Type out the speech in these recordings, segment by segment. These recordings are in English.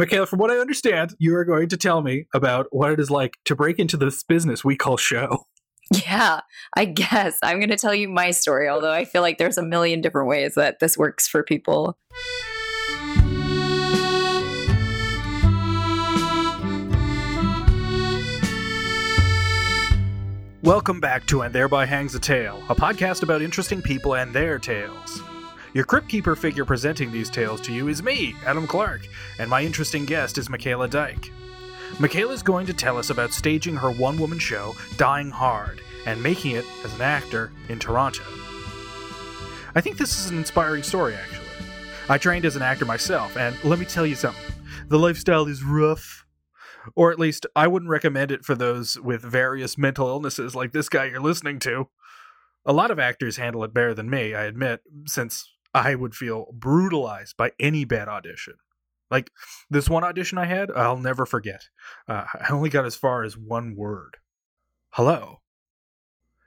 Mikaela, from what I understand, you are going to tell me about what it is like to break into this business we call show. Yeah, I guess. I'm going to tell you my story, although I feel like there's a million different ways that this works for people. Welcome back to And Thereby Hangs a Tale, a podcast about interesting people and their tales. Your Crypt Keeper figure presenting these tales to you is me, Adam Clark, and my interesting guest is Mikaela Dyke. Mikaela is going to tell us about staging her one woman show, Dying Hard, and making it as an actor in Toronto. I think this is an inspiring story, actually. I trained as an actor myself, and let me tell you something the lifestyle is rough. Or at least, I wouldn't recommend it for those with various mental illnesses like this guy you're listening to. A lot of actors handle it better than me, I admit, since I would feel brutalized by any bad audition. Like this one audition I had, I'll never forget. Uh, I only got as far as one word hello.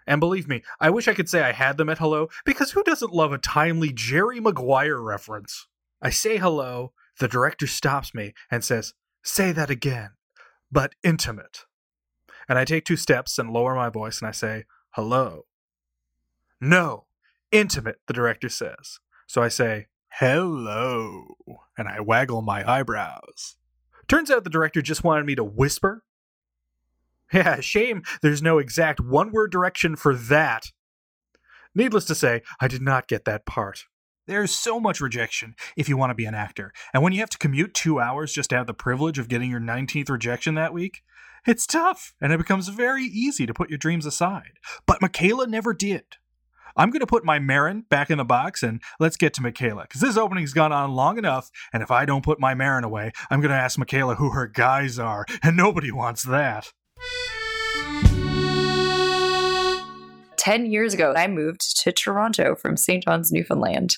And believe me, I wish I could say I had them at hello, because who doesn't love a timely Jerry Maguire reference? I say hello, the director stops me and says, Say that again, but intimate. And I take two steps and lower my voice and I say, Hello. No, intimate, the director says. So I say, Hello, and I waggle my eyebrows. Turns out the director just wanted me to whisper. Yeah, shame there's no exact one word direction for that. Needless to say, I did not get that part. There's so much rejection if you want to be an actor, and when you have to commute two hours just to have the privilege of getting your 19th rejection that week, it's tough, and it becomes very easy to put your dreams aside. But Mikaela never did. I'm going to put my Maron back in the box and let's get to Mikaela because this opening's gone on long enough. And if I don't put my Maron away, I'm going to ask Mikaela who her guys are, and nobody wants that. 10 years ago, I moved to Toronto from St. John's, Newfoundland.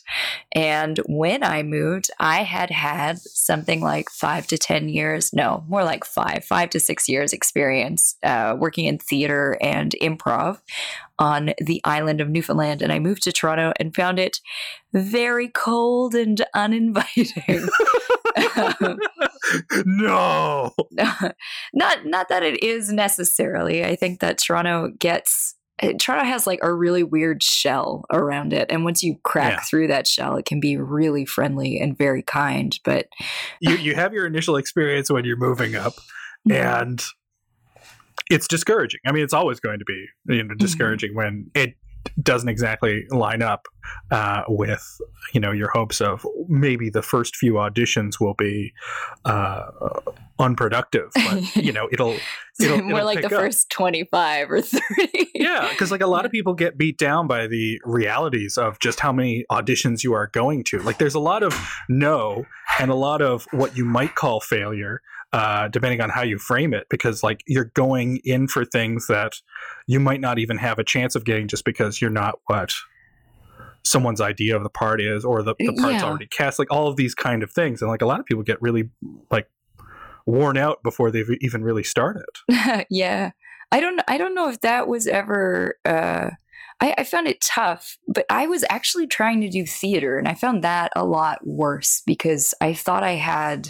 And when I moved, I had had something like five to 10 years, no, more like five, five to six years experience uh, working in theater and improv on the island of Newfoundland. And I moved to Toronto and found it very cold and uninviting. no. not not that it is necessarily. I think that Toronto gets Toronto has like a really weird shell around it, and once you crack yeah. through that shell, it can be really friendly and very kind. But you you have your initial experience when you're moving up, and it's discouraging. I mean, it's always going to be you know mm-hmm. discouraging mm-hmm. when it doesn't exactly line up uh, with you know your hopes of maybe the first few auditions will be uh, unproductive but you know it'll, it'll more it'll like the up. first 25 or 30 yeah because like a lot of people get beat down by the realities of just how many auditions you are going to like there's a lot of no and a lot of what you might call failure uh, depending on how you frame it, because like you're going in for things that you might not even have a chance of getting just because you're not what someone's idea of the part is, or the, the part's yeah. already cast, like all of these kind of things. And like a lot of people get really like worn out before they've even really started. yeah. I don't I don't know if that was ever uh I, I, found it tough, but I was actually trying to do theater and I found that a lot worse because I thought I had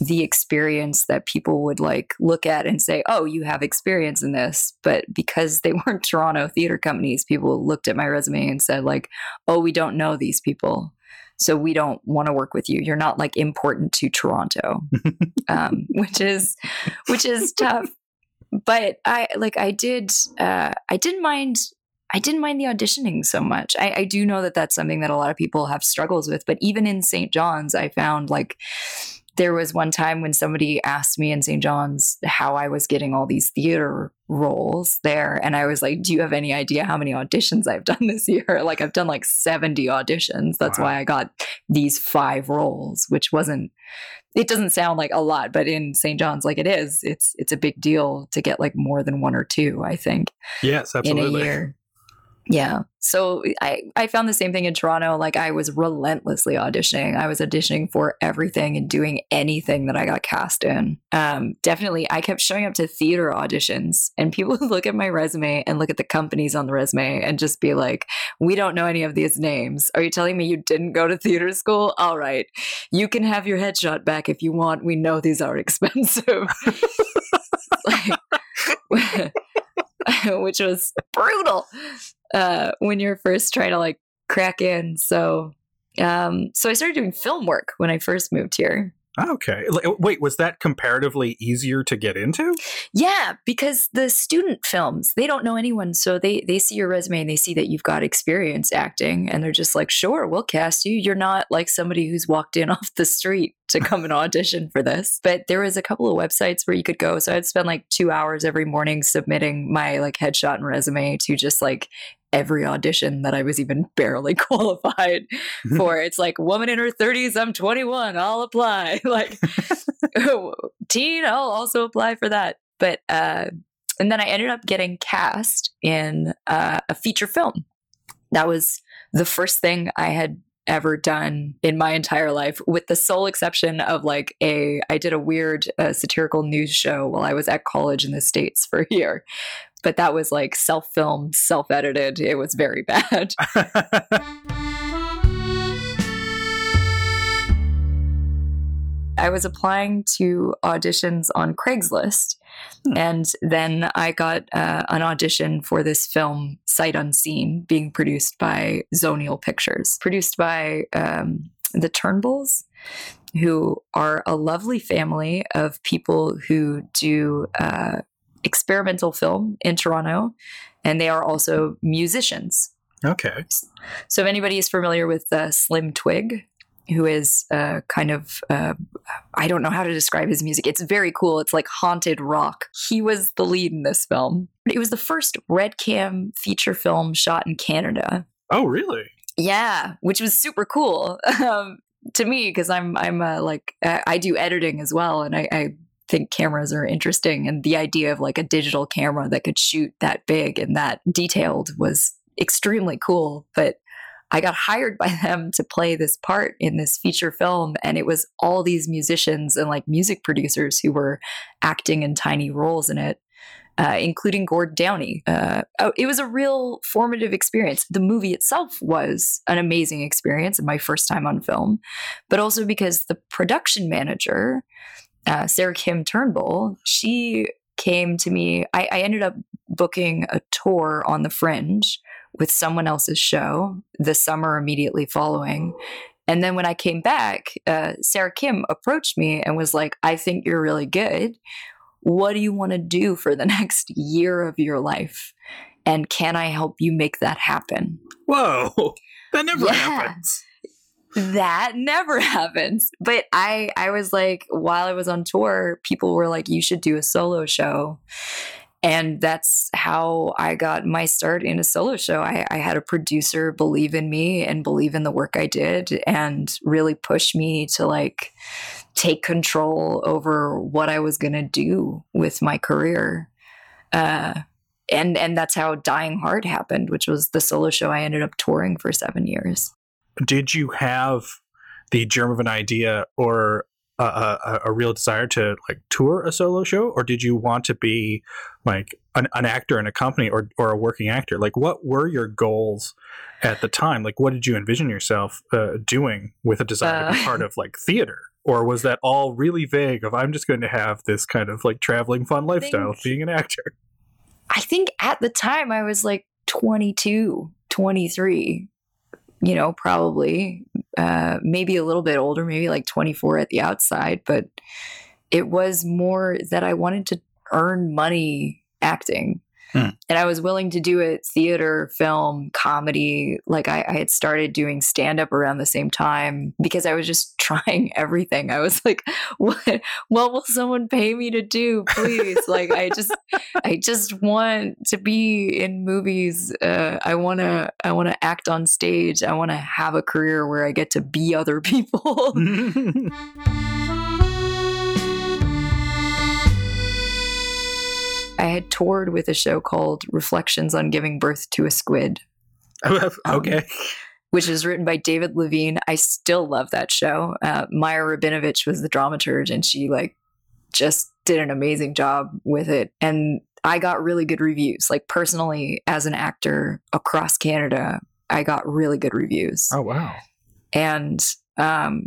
the experience that people would like look at and say, "Oh, you have experience in this." But because they weren't Toronto theater companies, people looked at my resume and said like, "Oh, we don't know these people." So we don't want to work with you. You're not like important to Toronto, um, which is which is tough. But I like I did uh, I didn't mind I didn't mind the auditioning so much. I, I, do know that that's something that a lot of people have struggles with. But even in St. John's, I found like there was one time when somebody asked me in St. John's how I was getting all these theater roles there. And I was like, Do you have any idea how many auditions I've done this year? Like, I've done like 70 auditions. That's wow. why I got these five roles, which wasn't, it doesn't sound like a lot, but in St. John's, like it is, it's, it's a big deal to get like more than one or two, I think. Yes, absolutely. In a year. Yeah. So I, I found the same thing in Toronto. Like I was relentlessly auditioning. I was auditioning for everything and doing anything that I got cast in. Um, definitely, I kept showing up to theater auditions, and people would look at my resume and look at the companies on the resume and just be like, "We don't know any of these names. Are you telling me you didn't go to theater school? All right, you can have your headshot back if you want. We know these are expensive." like, which was brutal uh, when you're first trying to like crack in. So, um, so I started doing film work when I first moved here. Okay. Wait, was that comparatively easier to get into? Yeah, because the student films, they don't know anyone. So they they see your resume and they see that you've got experience acting and they're just like, "Sure, we'll cast you. You're not like somebody who's walked in off the street to come and audition for this." But there was a couple of websites where you could go. So I'd spend like 2 hours every morning submitting my like headshot and resume to just like every audition that I was even barely qualified for. it's like woman in her 30s, I'm 21, I'll apply. like teen, I'll also apply for that. But uh and then I ended up getting cast in uh, a feature film. That was the first thing I had ever done in my entire life with the sole exception of like a i did a weird uh, satirical news show while i was at college in the states for a year but that was like self filmed, self edited. It was very bad. I was applying to auditions on Craigslist. Hmm. And then I got uh, an audition for this film, Sight Unseen, being produced by Zonial Pictures, produced by um, the Turnbulls, who are a lovely family of people who do uh, experimental film in Toronto, and they are also musicians. Okay. So, if anybody is familiar with uh, Slim Twig, who is uh, kind of, uh, I don't know how to describe his music. It's very cool. It's like haunted rock. He was the lead in this film. It was the first red cam feature film shot in Canada. Oh, really? Yeah, which was super cool um, to me because I'm I'm uh, like I do editing as well, and I, I think cameras are interesting and the idea of like a digital camera that could shoot that big and that detailed was extremely cool but I got hired by them to play this part in this feature film. And it was all these musicians and like music producers who were acting in tiny roles in it, uh, including Gord Downie. Uh, oh, it was a real formative experience. The movie itself was an amazing experience and my first time on film, but also because the production manager uh, Sarah Kim Turnbull, she came to me. I, I ended up booking a tour on the Fringe with someone else's show the summer immediately following. And then when I came back, uh, Sarah Kim approached me and was like, I think you're really good. What do you want to do for the next year of your life? And can I help you make that happen? Whoa, that never yeah. happens that never happens. But i i was like while i was on tour people were like you should do a solo show. And that's how i got my start in a solo show. I, I had a producer believe in me and believe in the work i did and really push me to like take control over what i was going to do with my career. Uh, and and that's how dying hard happened which was the solo show i ended up touring for seven years did you have the germ of an idea or a, a, a, real desire to like tour a solo show? Or did you want to be like an, an, actor in a company or, or a working actor? Like what were your goals at the time? Like what did you envision yourself uh, doing with a desire uh, to be part uh. of like theater? Or was that all really vague of i'm just going to have this kind of like traveling fun lifestyle of being an actor i think at the time i was like 22 23 you know, probably uh, maybe a little bit older, maybe like 24 at the outside, but it was more that I wanted to earn money acting. Hmm. And I was willing to do it theater, film, comedy. Like I, I had started doing stand up around the same time because I was just trying everything. I was like, what what will someone pay me to do, please? like I just I just want to be in movies. Uh, I wanna I wanna act on stage. I wanna have a career where I get to be other people. I had toured with a show called Reflections on Giving Birth to a Squid okay. which is written by David Levine. I still love that show. Uh, Maya Rabinovich was the dramaturge, and she like just did an amazing job with it. And I got really good reviews. Like personally, as an actor across Canada, I got really good reviews. Oh wow! And um,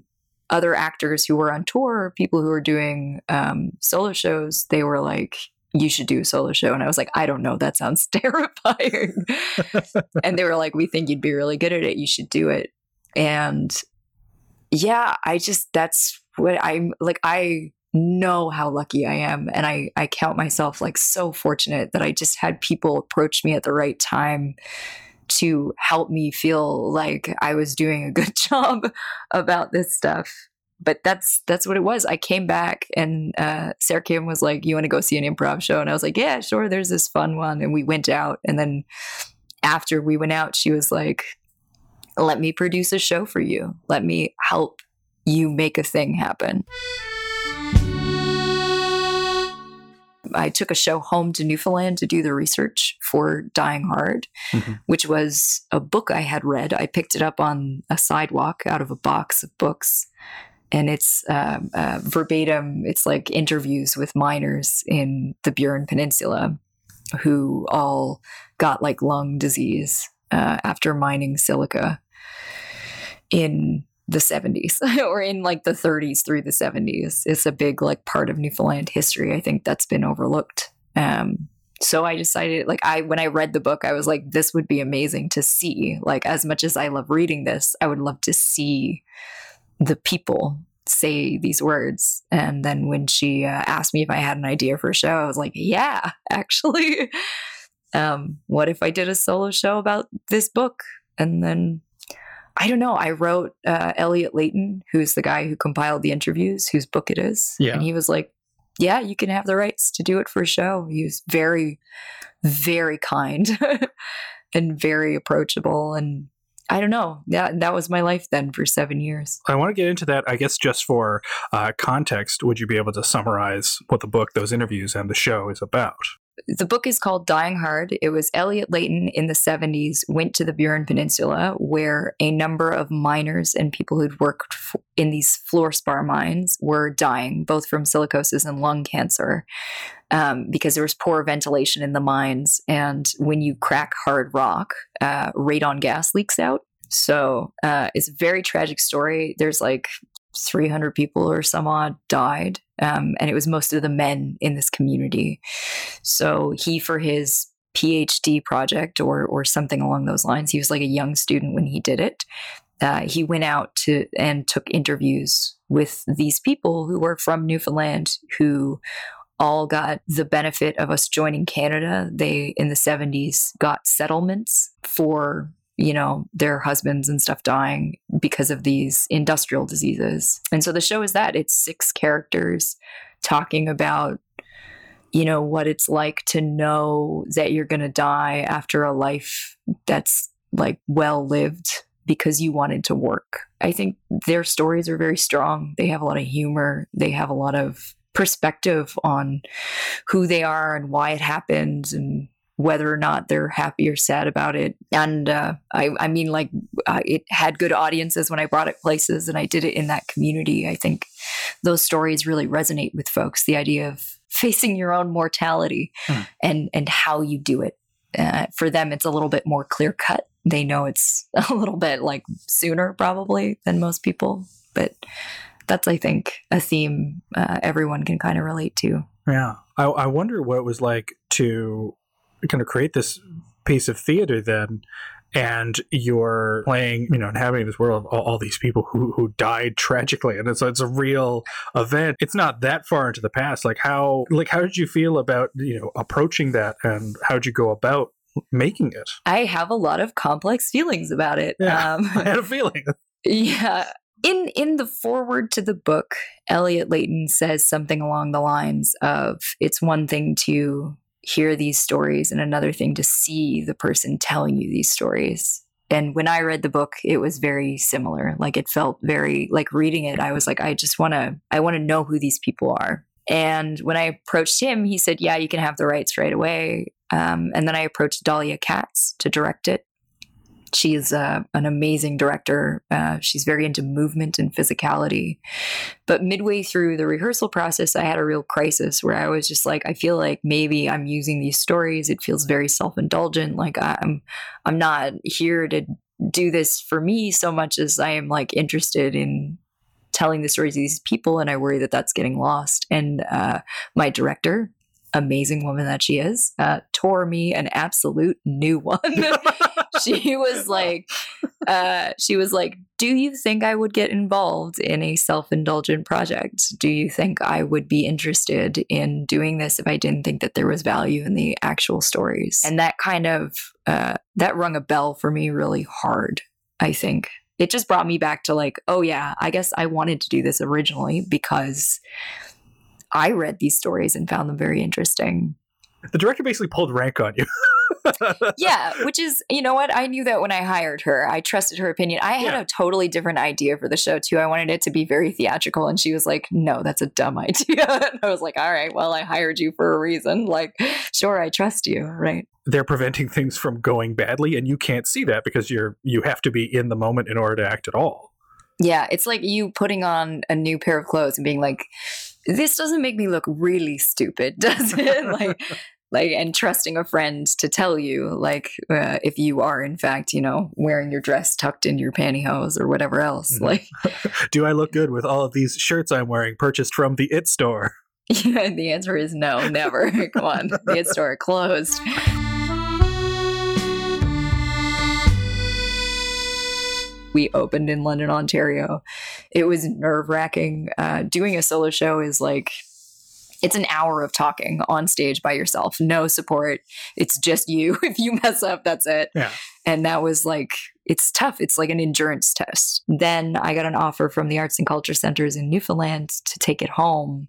other actors who were on tour, people who were doing um, solo shows, they were like, you should do a solo show. And I was like, I don't know. That sounds terrifying. and they were like, we think you'd be really good at it. You should do it. And yeah, I just, that's what I'm like, I know how lucky I am. And I, I count myself like so fortunate that I just had people approach me at the right time to help me feel like I was doing a good job about this stuff but that's that's what it was. I came back and uh, Sarah Kim was like, "You want to go see an improv show?" And I was like, "Yeah, sure." There's this fun one, and we went out. And then after we went out, she was like, "Let me produce a show for you. Let me help you make a thing happen." I took a show home to Newfoundland to do the research for Dying Hard, mm-hmm. which was a book I had read. I picked it up on a sidewalk out of a box of books and it's uh, uh, verbatim. It's like interviews with miners in the Burin Peninsula who all got like lung disease uh, after mining silica in the 70s or in like the 30s through the 70s. It's a big like part of Newfoundland history. I think that's been overlooked. Um, so I decided like I when I read the book I was like this would be amazing to see like as much as I love reading this I would love to see the people say these words. And then when she uh, asked me if I had an idea for a show, I was like, yeah, actually. um, what if I did a solo show about this book? And then I don't know. I wrote uh, Elliott Leyton, who's the guy who compiled the interviews, whose book it is. Yeah. And he was like, yeah, you can have the rights to do it for a show. He was very, very kind and very approachable and I don't know. That that was my life then for seven years. I want to get into that. I guess just for uh, context, would you be able to summarize what the book, those interviews, and the show is about? The book is called Dying Hard. It was Elliott Leyton in the 70s went to the Burin Peninsula where a number of miners and people who'd worked in these fluorspar mines were dying, both from silicosis and lung cancer um, because there was poor ventilation in the mines. And when you crack hard rock, uh, radon gas leaks out. So uh, it's a very tragic story. There's like 300 people or some odd died. Um, and it was most of the men in this community. So he, for his PhD project or or something along those lines, he was like a young student when he did it. Uh, he went out to and took interviews with these people who were from Newfoundland who all got the benefit of us joining Canada. They, in the 70s, got settlements for, you know, their husbands and stuff dying because of these industrial diseases. And so the show is that it's six characters talking about, you know, what it's like to know that you're going to die after a life that's like well lived because you wanted to work. I think their stories are very strong. They have a lot of humor. They have a lot of perspective on who they are and why it happened and whether or not they're happy or sad about it. And uh, I, I mean, like, uh, it had good audiences when I brought it places and I did it in that community. I think those stories really resonate with folks the idea of facing your own mortality mm. and, and how you do it. Uh, for them, it's a little bit more clear cut. They know it's a little bit like sooner, probably, than most people. But that's I think a theme uh, everyone can kind of relate to. Yeah, I, I wonder what it was like to kind of create this piece of theater then and you're playing, you know, inhabiting this world of all, all, these people who, who died tragically, and it's it's a real event. It's not that far into the past. Like how like how did you feel about you know approaching that, and how did you go about making it? I have a lot of complex feelings about it. Yeah, um, I had a feeling. Yeah, in in the foreword to the book, Elliott Leyton says something along the lines of it's one thing to hear these stories and another thing to see the person telling you these stories. And when I read the book, it was very similar. Like it felt very like reading it, I was like, I just want to I want to know who these people are. And when I approached him, he said, Yeah, you can have the rights right away. Um, and then I approached Dahlia Katz to direct it She's uh, an amazing director. Uh, she's very into movement and physicality. But midway through the rehearsal process, I had a real crisis where I was just like, I feel like maybe I'm using these stories. It feels very self indulgent. Like I'm, I'm not here to do this for me so much as I am like interested in telling the stories of these people, and I worry that that's getting lost. And uh, my director, amazing woman that she is, uh, tore me an absolute new one. she was like, uh, she was like, "Do you think I would get involved in a self-indulgent project? Do you think I would be interested in doing this if I didn't think that there was value in the actual stories?" And that kind of uh, that rung a bell for me really hard. I think it just brought me back to like, oh yeah, I guess I wanted to do this originally because I read these stories and found them very interesting. The director basically pulled rank on you. yeah, which is, you know what? I knew that when I hired her. I trusted her opinion. I had yeah. a totally different idea for the show, too. I wanted it to be very theatrical. And she was like, no, that's a dumb idea. and I was like, all right, well, I hired you for a reason. Like, sure, I trust you. Right. They're preventing things from going badly. And you can't see that because you're, you have to be in the moment in order to act at all. Yeah. It's like you putting on a new pair of clothes and being like, this doesn't make me look really stupid, does it? like, like, and trusting a friend to tell you, like, uh, if you are in fact, you know, wearing your dress tucked in your pantyhose or whatever else. Mm-hmm. Like, do I look good with all of these shirts I'm wearing purchased from the It store? Yeah, the answer is no, never. Come on, the It store closed. we opened in London, Ontario. It was nerve wracking. Uh, doing a solo show is like, it's an hour of talking on stage by yourself, no support. It's just you. If you mess up, that's it. Yeah. And that was like, it's tough. It's like an endurance test. Then I got an offer from the Arts and Culture Centers in Newfoundland to take it home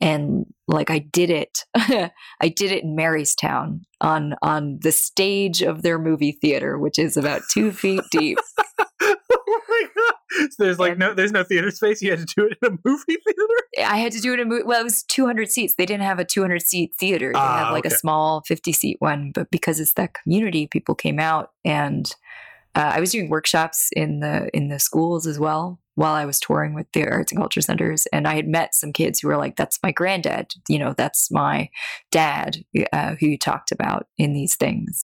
and like I did it. I did it in Marystown on on the stage of their movie theater, which is about two feet deep. So there's like and, no there's no theater space. You had to do it in a movie theater? I had to do it in a movie well it was 200 seats. They didn't have a 200 seat theater. They ah, had like okay. a small 50 seat one but because it's that community people came out and uh, i was doing workshops in the in the schools as well while i was touring with the arts and culture centers and i had met some kids who were like that's my granddad you know that's my dad uh, who you talked about in these things.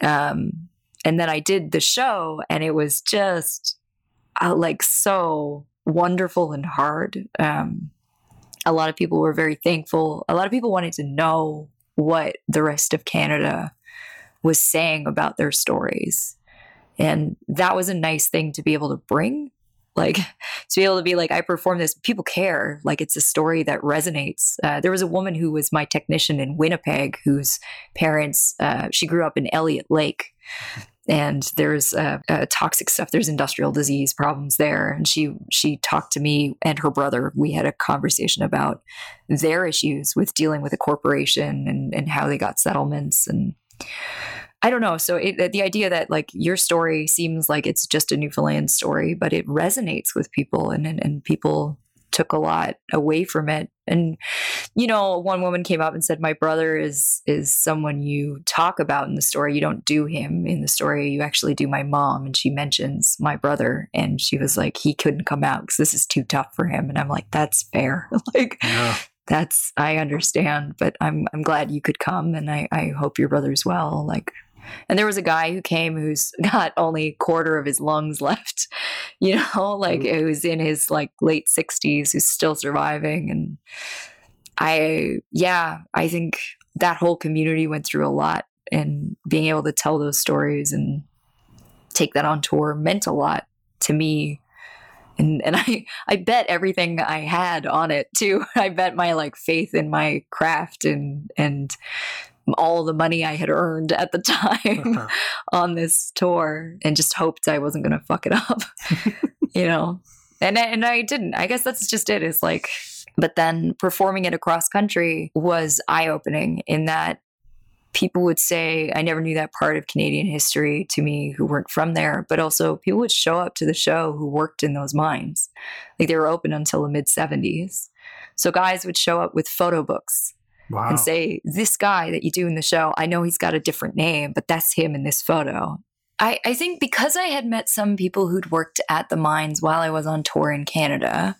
Um and then I did the show, and it was just uh, like so wonderful and hard. Um, a lot of people were very thankful. A lot of people wanted to know what the rest of Canada was saying about their stories. And that was a nice thing to be able to bring. Like, to be able to be like, I perform this, people care. Like, it's a story that resonates. Uh, there was a woman who was my technician in Winnipeg whose parents, uh, she grew up in Elliott Lake and there's uh, uh, toxic stuff there's industrial disease problems there. And she she talked to me and her brother. We had a conversation about their issues with dealing with a corporation and, and how they got settlements. And I don't know. So it, the idea that like your story seems like it's just a Newfoundland story, but it resonates with people and, and, and people took a lot away from it. And you know, one woman came up and said, "My brother is is someone you talk about in the story. You don't do him in the story. You actually do my mom." And she mentions my brother, and she was like, "He couldn't come out because this is too tough for him." And I'm like, "That's fair. like." Yeah. That's I understand, but I'm I'm glad you could come, and I I hope your brother's well. Like and there was a guy who came who's got only a quarter of his lungs left, you know, like mm. who's in his like late 60s who's still surviving. And I, yeah, I think that whole community went through a lot and being able to tell those stories and take that on tour meant a lot to me and and I I bet everything I had on it too. I bet my like faith in my craft and and all the money I had earned at the time uh-huh. on this tour and just hoped I wasn't going to fuck it up, you know? And, and I didn't. I guess that's just it. Is like, but then performing it across country was eye opening in that people would say, I never knew that part of Canadian history to me who weren't from there, but also people would show up to the show who worked in those mines. Like they were open until the mid 70s. So guys would show up with photo books wow. and say, This guy that you do in the show, I know he's got a different name, but that's him in this photo. I, I think because I had met some people who'd worked at the mines while I was on tour in Canada,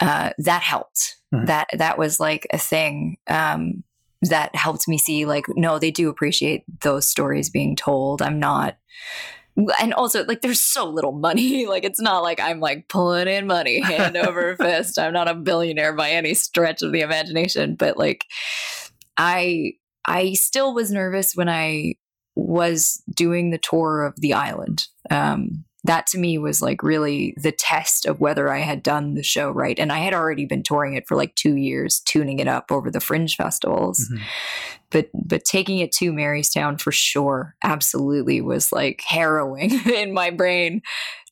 uh, that helped. Mhm. That that was like a thing um, that helped me see like no, they do appreciate those stories being told. I'm not. And also, like, there's so little money. Like, it's not like I'm like pulling in money hand over fist. I'm not a billionaire by any stretch of the imagination. But like, I I still was nervous when I was doing the tour of the island. Um, that to me was like really the test of whether I had done the show right. And I had already been touring it for like two years, tuning it up over the fringe festivals. Mhm. But but taking it to Marystown for sure, absolutely was like harrowing in my brain,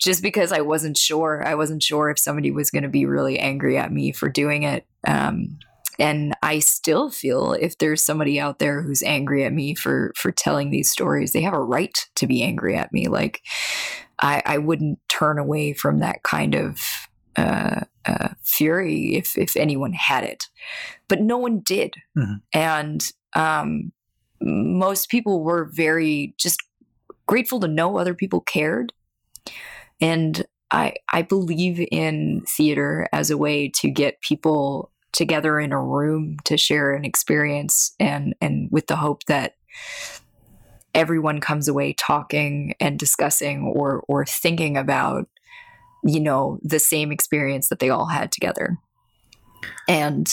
just because I wasn't sure. I wasn't sure if somebody was going to be really angry at me for doing it. Um, and I still feel if there's somebody out there who's angry at me for for telling these stories, they have a right to be angry at me. Like I, I wouldn't turn away from that kind of uh, uh, fury if if anyone had it, but no one did, Mhm. and um, most people were very just grateful to know other people cared, and I I believe in theater as a way to get people together in a room to share an experience and and with the hope that everyone comes away talking and discussing or or thinking about you know the same experience that they all had together. And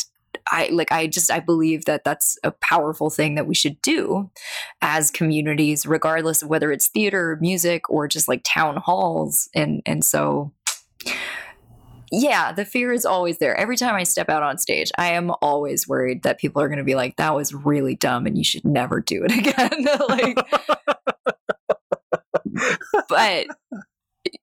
i like i just i believe that that's a powerful thing that we should do as communities regardless of whether it's theater or music or just like town halls and and so yeah, the fear is always there. Every time I step out on stage, I am always worried that people are going to be like, "That was really dumb, and you should never do it again." like, but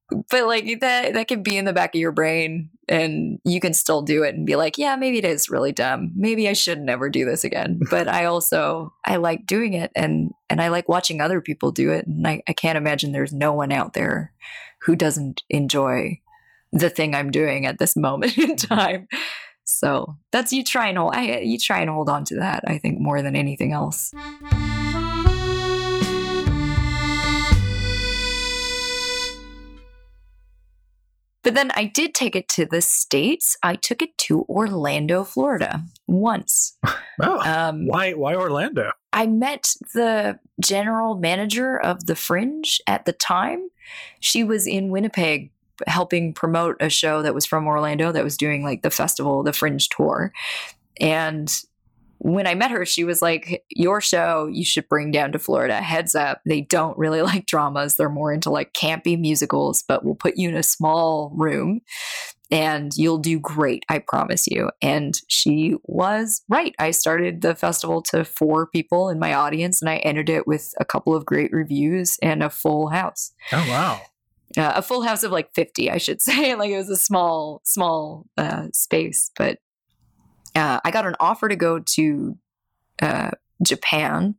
but like that that can be in the back of your brain, and you can still do it and be like, "Yeah, maybe it is really dumb. Maybe I should never do this again." But I also I like doing it, and and I like watching other people do it, and I, I can't imagine there's no one out there who doesn't enjoy the thing I'm doing at this moment in mm-hmm. time. So that's you try and hold. I, you try and hold on to that. I think more than anything else. But then I did take it to the states. I took it to Orlando, Florida, once. Oh, Um, why why Orlando? I met the general manager of the Fringe at the time. She was in Winnipeg helping promote a show that was from Orlando that was doing like the festival, the Fringe tour. And when I met her, she was like, Your show, you should bring down to Florida. Heads up, they don't really like dramas. They're more into like campy musicals, but we'll put you in a small room and you'll do great. I promise you. And she was right. I started the festival to four people in my audience and I ended it with a couple of great reviews and a full house. Oh wow. Uh, a full house of like 50, I should say. like it was a small, small uh, space, but uh, I got an offer to go to uh, Japan,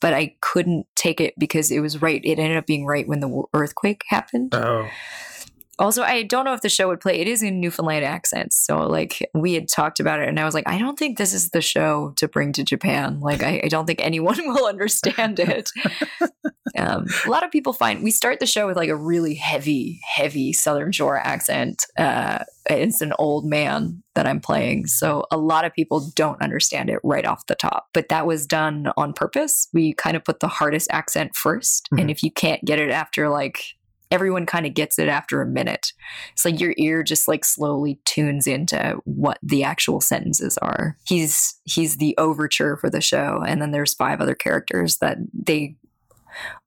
but I couldn't take it because it was right. It ended up being right when the earthquake happened. Oh. Also, I don't know if the show would play. It is in Newfoundland accents. So, like, we had talked about it, and I was like, I don't think this is the show to bring to Japan. Like, I, I don't think anyone will understand it. um, a lot of people find we start the show with like a really heavy, heavy Southern Shore accent. Uh, it's an old man that I'm playing. So, a lot of people don't understand it right off the top. But that was done on purpose. We kind of put the hardest accent 1st Mhm. And if you can't get it after like everyone kind of gets it after a minute. It's like your ear just like slowly tunes into what the actual sentences are. He's he's the overture for the show, and then there's five other characters that they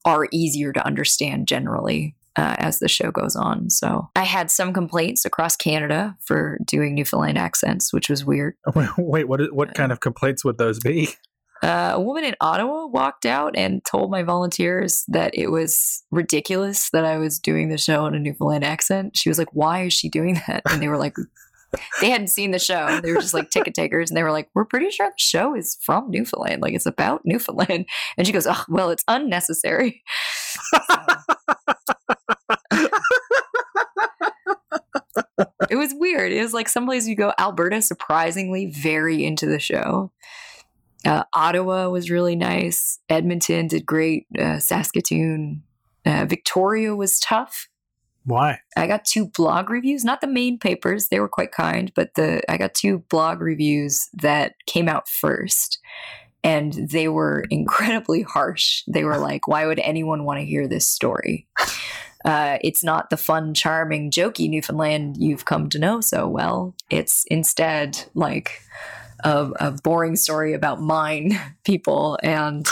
are easier to understand generally. Uh, as the show goes on. So I had some complaints across Canada for doing Newfoundland accents, which was weird. Wait, wait, what what kind of complaints would those be? Uh, a woman in Ottawa walked out and told my volunteers that it was ridiculous that I was doing the show in a Newfoundland accent. She was like, "Why is she doing that?" And they were like, they hadn't seen the show. They were just like ticket takers, and they were like, "We're pretty sure the show is from Newfoundland. Like it's about Newfoundland." And she goes, "Oh, well, it's unnecessary." it was weird. It was like someplace you go. Alberta, surprisingly, very into the show. Uh, Ottawa was really nice. Edmonton did great. Uh, Saskatoon, Uh, Victoria was tough. Why? I got two blog reviews, not the main papers, they were quite kind, but the I got two blog reviews that came out first and they were incredibly harsh. They were like, why would anyone want to hear this story? Uh, it's not the fun, charming, jokey Newfoundland you've come to know so well. It's instead like a, a boring story about mine people. And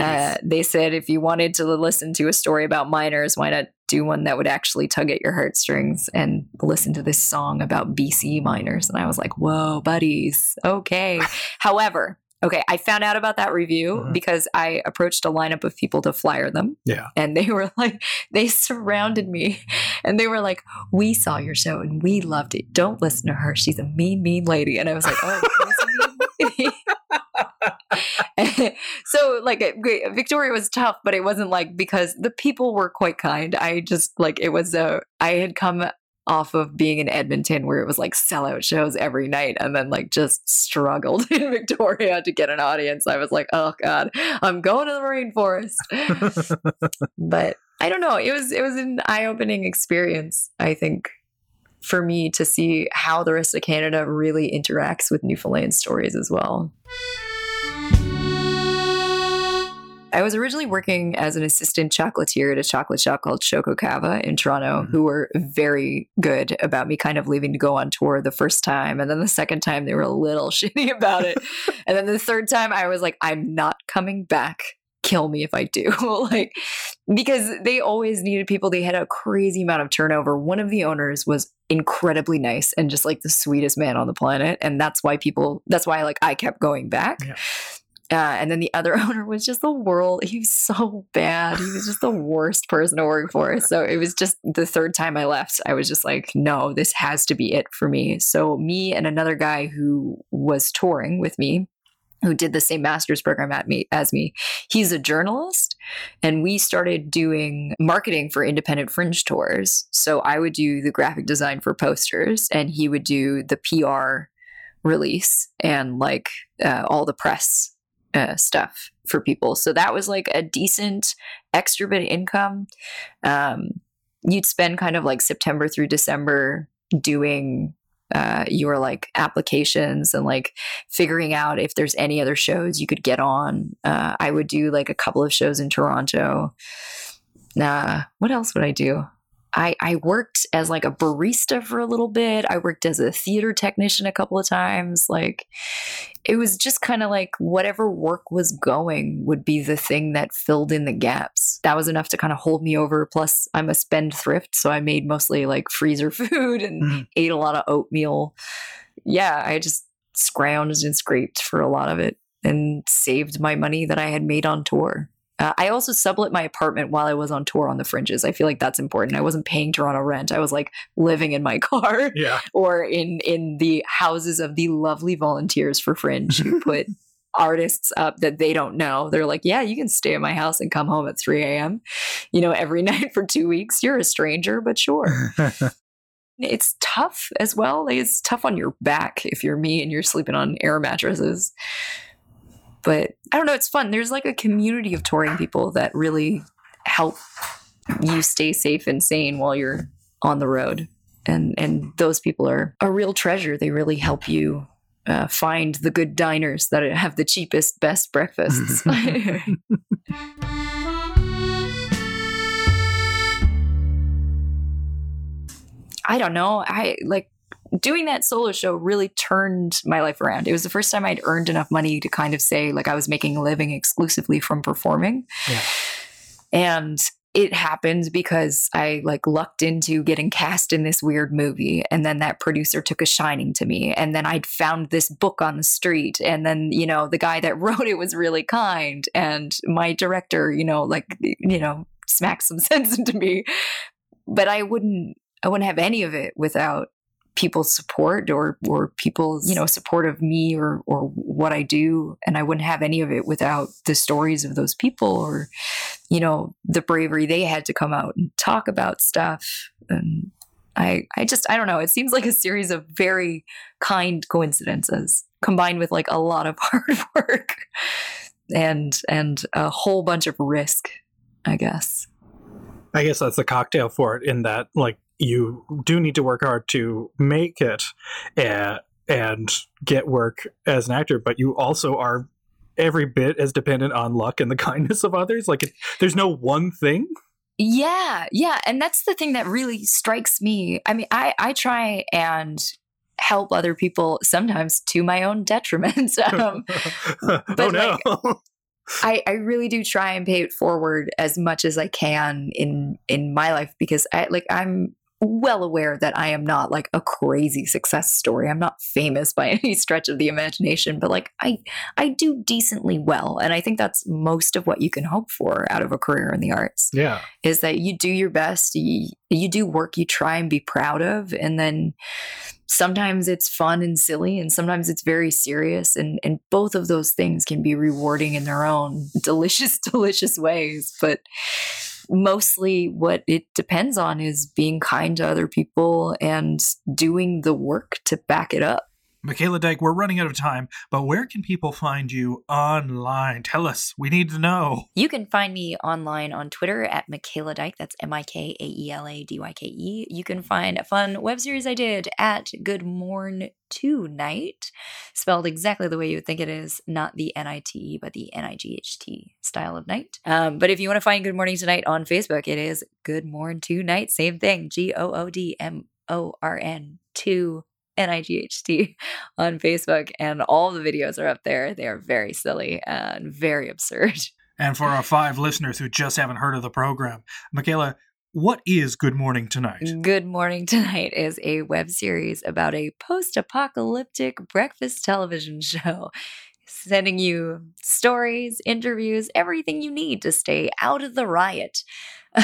uh, they said if you wanted to listen to a story about miners, why not do one that would actually tug at your heartstrings and listen to this song about BC miners? And I was like, whoa, buddies. Okay. However, Okay, I found out about that review Mhm. because I approached a lineup of people to flyer them. Yeah. And they were like, they surrounded me and they were like, We saw your show and we loved it. Don't listen to her. She's a mean, mean lady. And I was like, Oh, who's a mean lady?" so, like. Victoria was tough, but it wasn't like because the people were quite kind. I just, like, it was a, I had come off of being in Edmonton where it was like sellout shows every night and then like just struggled in Victoria to get an audience. I was like, oh God, I'm going to the rainforest. but I don't know. It was it was an eye-opening experience, I think, for me to see how the rest of Canada really interacts with Newfoundland stories as well. I was originally working as an assistant chocolatier at a chocolate shop called Choco Cava in Toronto, Mhm. who were very good about me kind of leaving to go on tour the first time. And then the second time, they were a little shitty about it. and then the third time, I was like, I'm not coming back. Kill me if I do. like, because they always needed people. They had a crazy amount of turnover. One of the owners was incredibly nice and just like the sweetest man on the planet. And that's why people, that's why like I kept going back. Yeah. Uh, and then the other owner was just the world. He was so bad. He was just the worst person to work for. So it was just the third time I left, I was just like, no, this has to be it for me. So me and another guy who was touring with me, who did the same master's program at me as me, he's a journalist, and we started doing marketing for independent fringe tours. So I would do the graphic design for posters, and he would do the PR release and like uh, all the press uh, stuff for people. So that was like a decent extra bit of income. Um, you'd spend kind of like September through December doing uh, your like applications and like figuring out if there's any other shows you could get on. Uh, I would do like a couple of shows in Toronto. Nah, what else would I do? I, I worked as like a barista for a little bit. I worked as a theater technician a couple of times. Like it was just kind of like whatever work was going would be the thing that filled in the gaps. That was enough to kind of hold me over. Plus, I'm a spendthrift, so I made mostly like freezer food and Mhm. ate a lot of oatmeal. Yeah, I just scrounged and scraped for a lot of it and saved my money that I had made on tour. Uh, I also sublet my apartment while I was on tour on the fringes. I feel like that's important. I wasn't paying Toronto rent. I was like living in my car Yeah. or in in the houses of the lovely volunteers for Fringe who put artists up that they don't know. They're like, yeah, you can stay at my house and come home at 3 a.m. You know, every night for two weeks. You're a stranger, but sure. it's tough as well. Like, it's tough on your back if you're me and you're sleeping on air mattresses. But I don't know, it's fun. There's like a community of touring people that really help you stay safe and sane while you're on the road. And and those people are a real treasure. They really help you uh, find the good diners that have the cheapest, best breakfasts. I don't know. I like doing that solo show really turned my life around. It was the first time I'd earned enough money to kind of say like I was making a living exclusively from performing. Yeah. And it happened because I like lucked into getting cast in this weird movie and then that producer took a shining to me and then I'd found this book on the street and then you know the guy that wrote it was really kind and my director you know like you know smacked some sense into me but I wouldn't I wouldn't have any of it without people's support or or people's you know support of me or or what I do. And I wouldn't have any of it without the stories of those people or you know the bravery they had to come out and talk about stuff. And I I just I don't know. It seems like a series of very kind coincidences combined with like a lot of hard work and and a whole bunch of risk I guess. I guess that's the cocktail for it. In that, like, you do need to work hard to make it and, and get work as an actor, but you also are every bit as dependent on luck and the kindness of others. Like, it, there's no one thing. Yeah, yeah, and that's the thing that really strikes me. I mean, I I try and help other people sometimes to my own detriment. um, oh no. Like, I, I really do try and pay it forward as much as I can in in my life because I like I'm well aware that I am not like a crazy success story. I'm not famous by any stretch of the imagination, but like I I do decently well. And I think that's most of what you can hope for out of a career in the arts. Yeah. Is that you do your best, you, you do work you try and be proud of and then sometimes it's fun and silly and sometimes it's very serious and and both of those things can be rewarding in their own delicious delicious ways but mostly what it depends on is being kind to other people and doing the work to back it up Mikaela Dyke, we're running out of time, but where can people find you online? Tell us. We need to know. You can find me online on Twitter at Mikaela Dyke. That's M I K A E L A D Y K E. You can find a fun web series I did at Good Morn Tonight, spelled exactly the way you would think it is, not the N I T E, but the N I G H T style of night. Um, but if you want to find Good Morning Tonight on Facebook, it is Good Morn Tonight. Same thing, G O O D M O R N 2 NIGHT on Facebook, and all the videos are up there. They are very silly and very absurd. And for our five listeners who just haven't heard of the program, Mikaela, what is Good Morning Tonight? Good Morning Tonight is a web series about a post apocalyptic breakfast television show. Sending you stories, interviews, everything you need to stay out of the riot.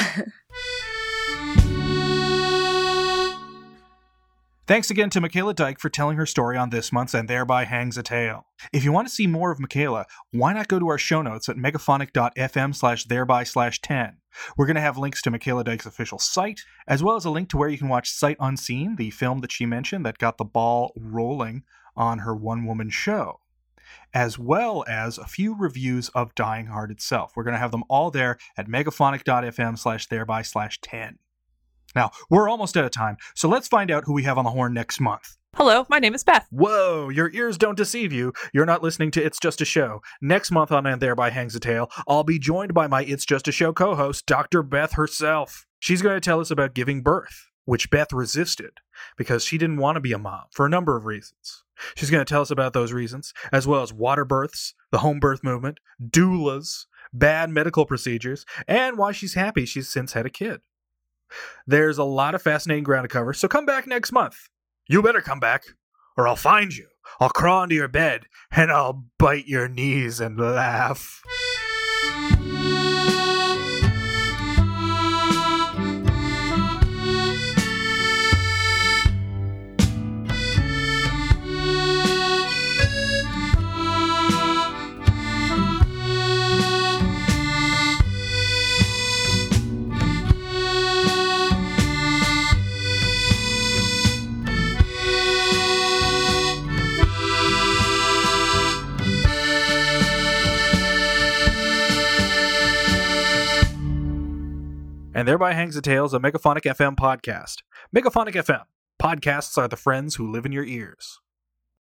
Thanks again to Mikaela Dyke for telling her story on this month's And Thereby Hangs a Tale. If you want to see more of Mikaela, why not go to our show notes at megaphonic.fm slash thereby slash 10. We're going to have links to Mikaela Dyke's official site, as well as a link to where you can watch Sight Unseen, the film that she mentioned that got the ball rolling on her one woman show, as well as a few reviews of Dying Hard itself. We're going to have them all there at megaphonic.fm slash thereby slash 10. Now, we're almost out of time, so let's find out who we have on the horn next month. Hello, my name is Beth. Whoa, your ears don't deceive you. You're not listening to It's Just a Show. Next month on And Thereby Hangs a Tale, I'll be joined by my It's Just a Show co host, Dr. Beth herself. She's going to tell us about giving birth, which Beth resisted because she didn't want to be a mom for a number of reasons. She's going to tell us about those reasons, as well as water births, the home birth movement, doulas, bad medical procedures, and why she's happy she's since had a kid. There's a lot of fascinating ground to cover, so come back next month. You better come back, or I'll find you. I'll crawl into your bed, and I'll bite your knees and laugh. And thereby hangs the tales of Megaphonic FM podcast. Megaphonic FM. Podcasts are the friends who live in your ears.